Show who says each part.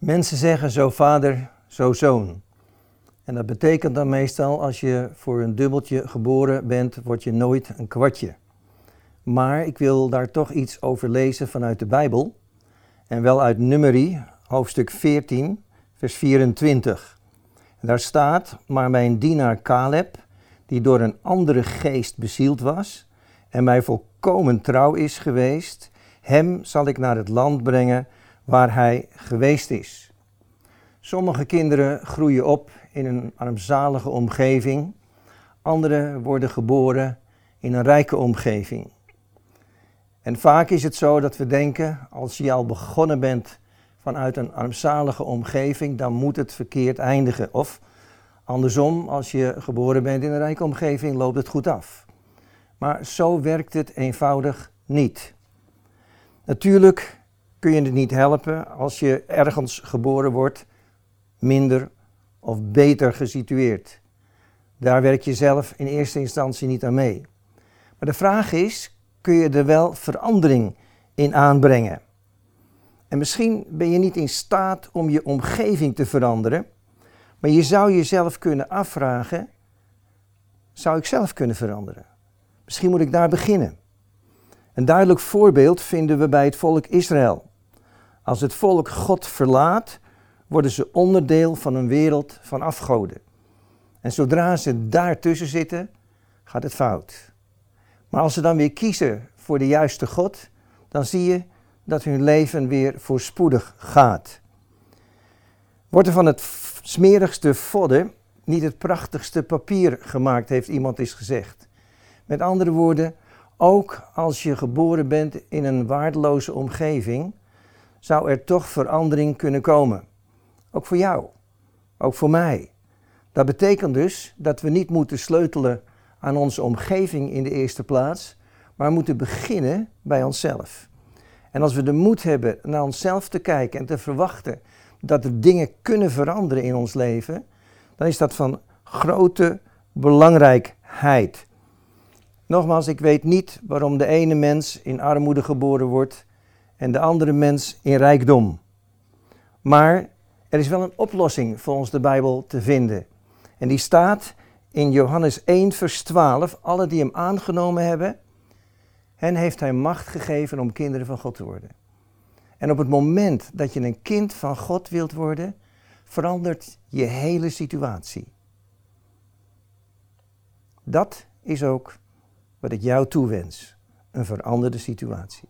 Speaker 1: Mensen zeggen zo vader, zo zoon. En dat betekent dan meestal als je voor een dubbeltje geboren bent, word je nooit een kwartje. Maar ik wil daar toch iets over lezen vanuit de Bijbel. En wel uit Numeri, hoofdstuk 14, vers 24. En daar staat, maar mijn dienaar Caleb, die door een andere geest bezield was en mij volkomen trouw is geweest, hem zal ik naar het land brengen waar hij geweest is. Sommige kinderen groeien op in een armzalige omgeving, anderen worden geboren in een rijke omgeving. En vaak is het zo dat we denken, als je al begonnen bent vanuit een armzalige omgeving, dan moet het verkeerd eindigen. Of andersom, als je geboren bent in een rijke omgeving, loopt het goed af. Maar zo werkt het eenvoudig niet. Natuurlijk kun je het niet helpen als je ergens geboren wordt minder of beter gesitueerd. Daar werk je zelf in eerste instantie niet aan mee. Maar de vraag is, kun je er wel verandering in aanbrengen? En misschien ben je niet in staat om je omgeving te veranderen, maar je zou jezelf kunnen afvragen, zou ik zelf kunnen veranderen? Misschien moet ik daar beginnen. Een duidelijk voorbeeld vinden we bij het volk Israël. Als het volk God verlaat, worden ze onderdeel van een wereld van afgoden. En zodra ze daartussen zitten, gaat het fout. Maar als ze dan weer kiezen voor de juiste God, dan zie je dat hun leven weer voorspoedig gaat. Wordt er van het smerigste vodden niet het prachtigste papier gemaakt, heeft iemand eens gezegd. Met andere woorden, ook als je geboren bent in een waardeloze omgeving, zou er toch verandering kunnen komen. Ook voor jou, ook voor mij. Dat betekent dus dat we niet moeten sleutelen aan onze omgeving in de eerste plaats, maar moeten beginnen bij onszelf. En als we de moed hebben naar onszelf te kijken en te verwachten dat er dingen kunnen veranderen in ons leven, dan is dat van grote belangrijkheid. Nogmaals, ik weet niet waarom de ene mens in armoede geboren wordt en de andere mens in rijkdom. Maar er is wel een oplossing volgens de Bijbel te vinden. En die staat in Johannes 1, vers 12. Alle die hem aangenomen hebben, hen heeft hij macht gegeven om kinderen van God te worden. En op het moment dat je een kind van God wilt worden, verandert je hele situatie. Dat is ook wat ik jou toewens: een veranderde situatie.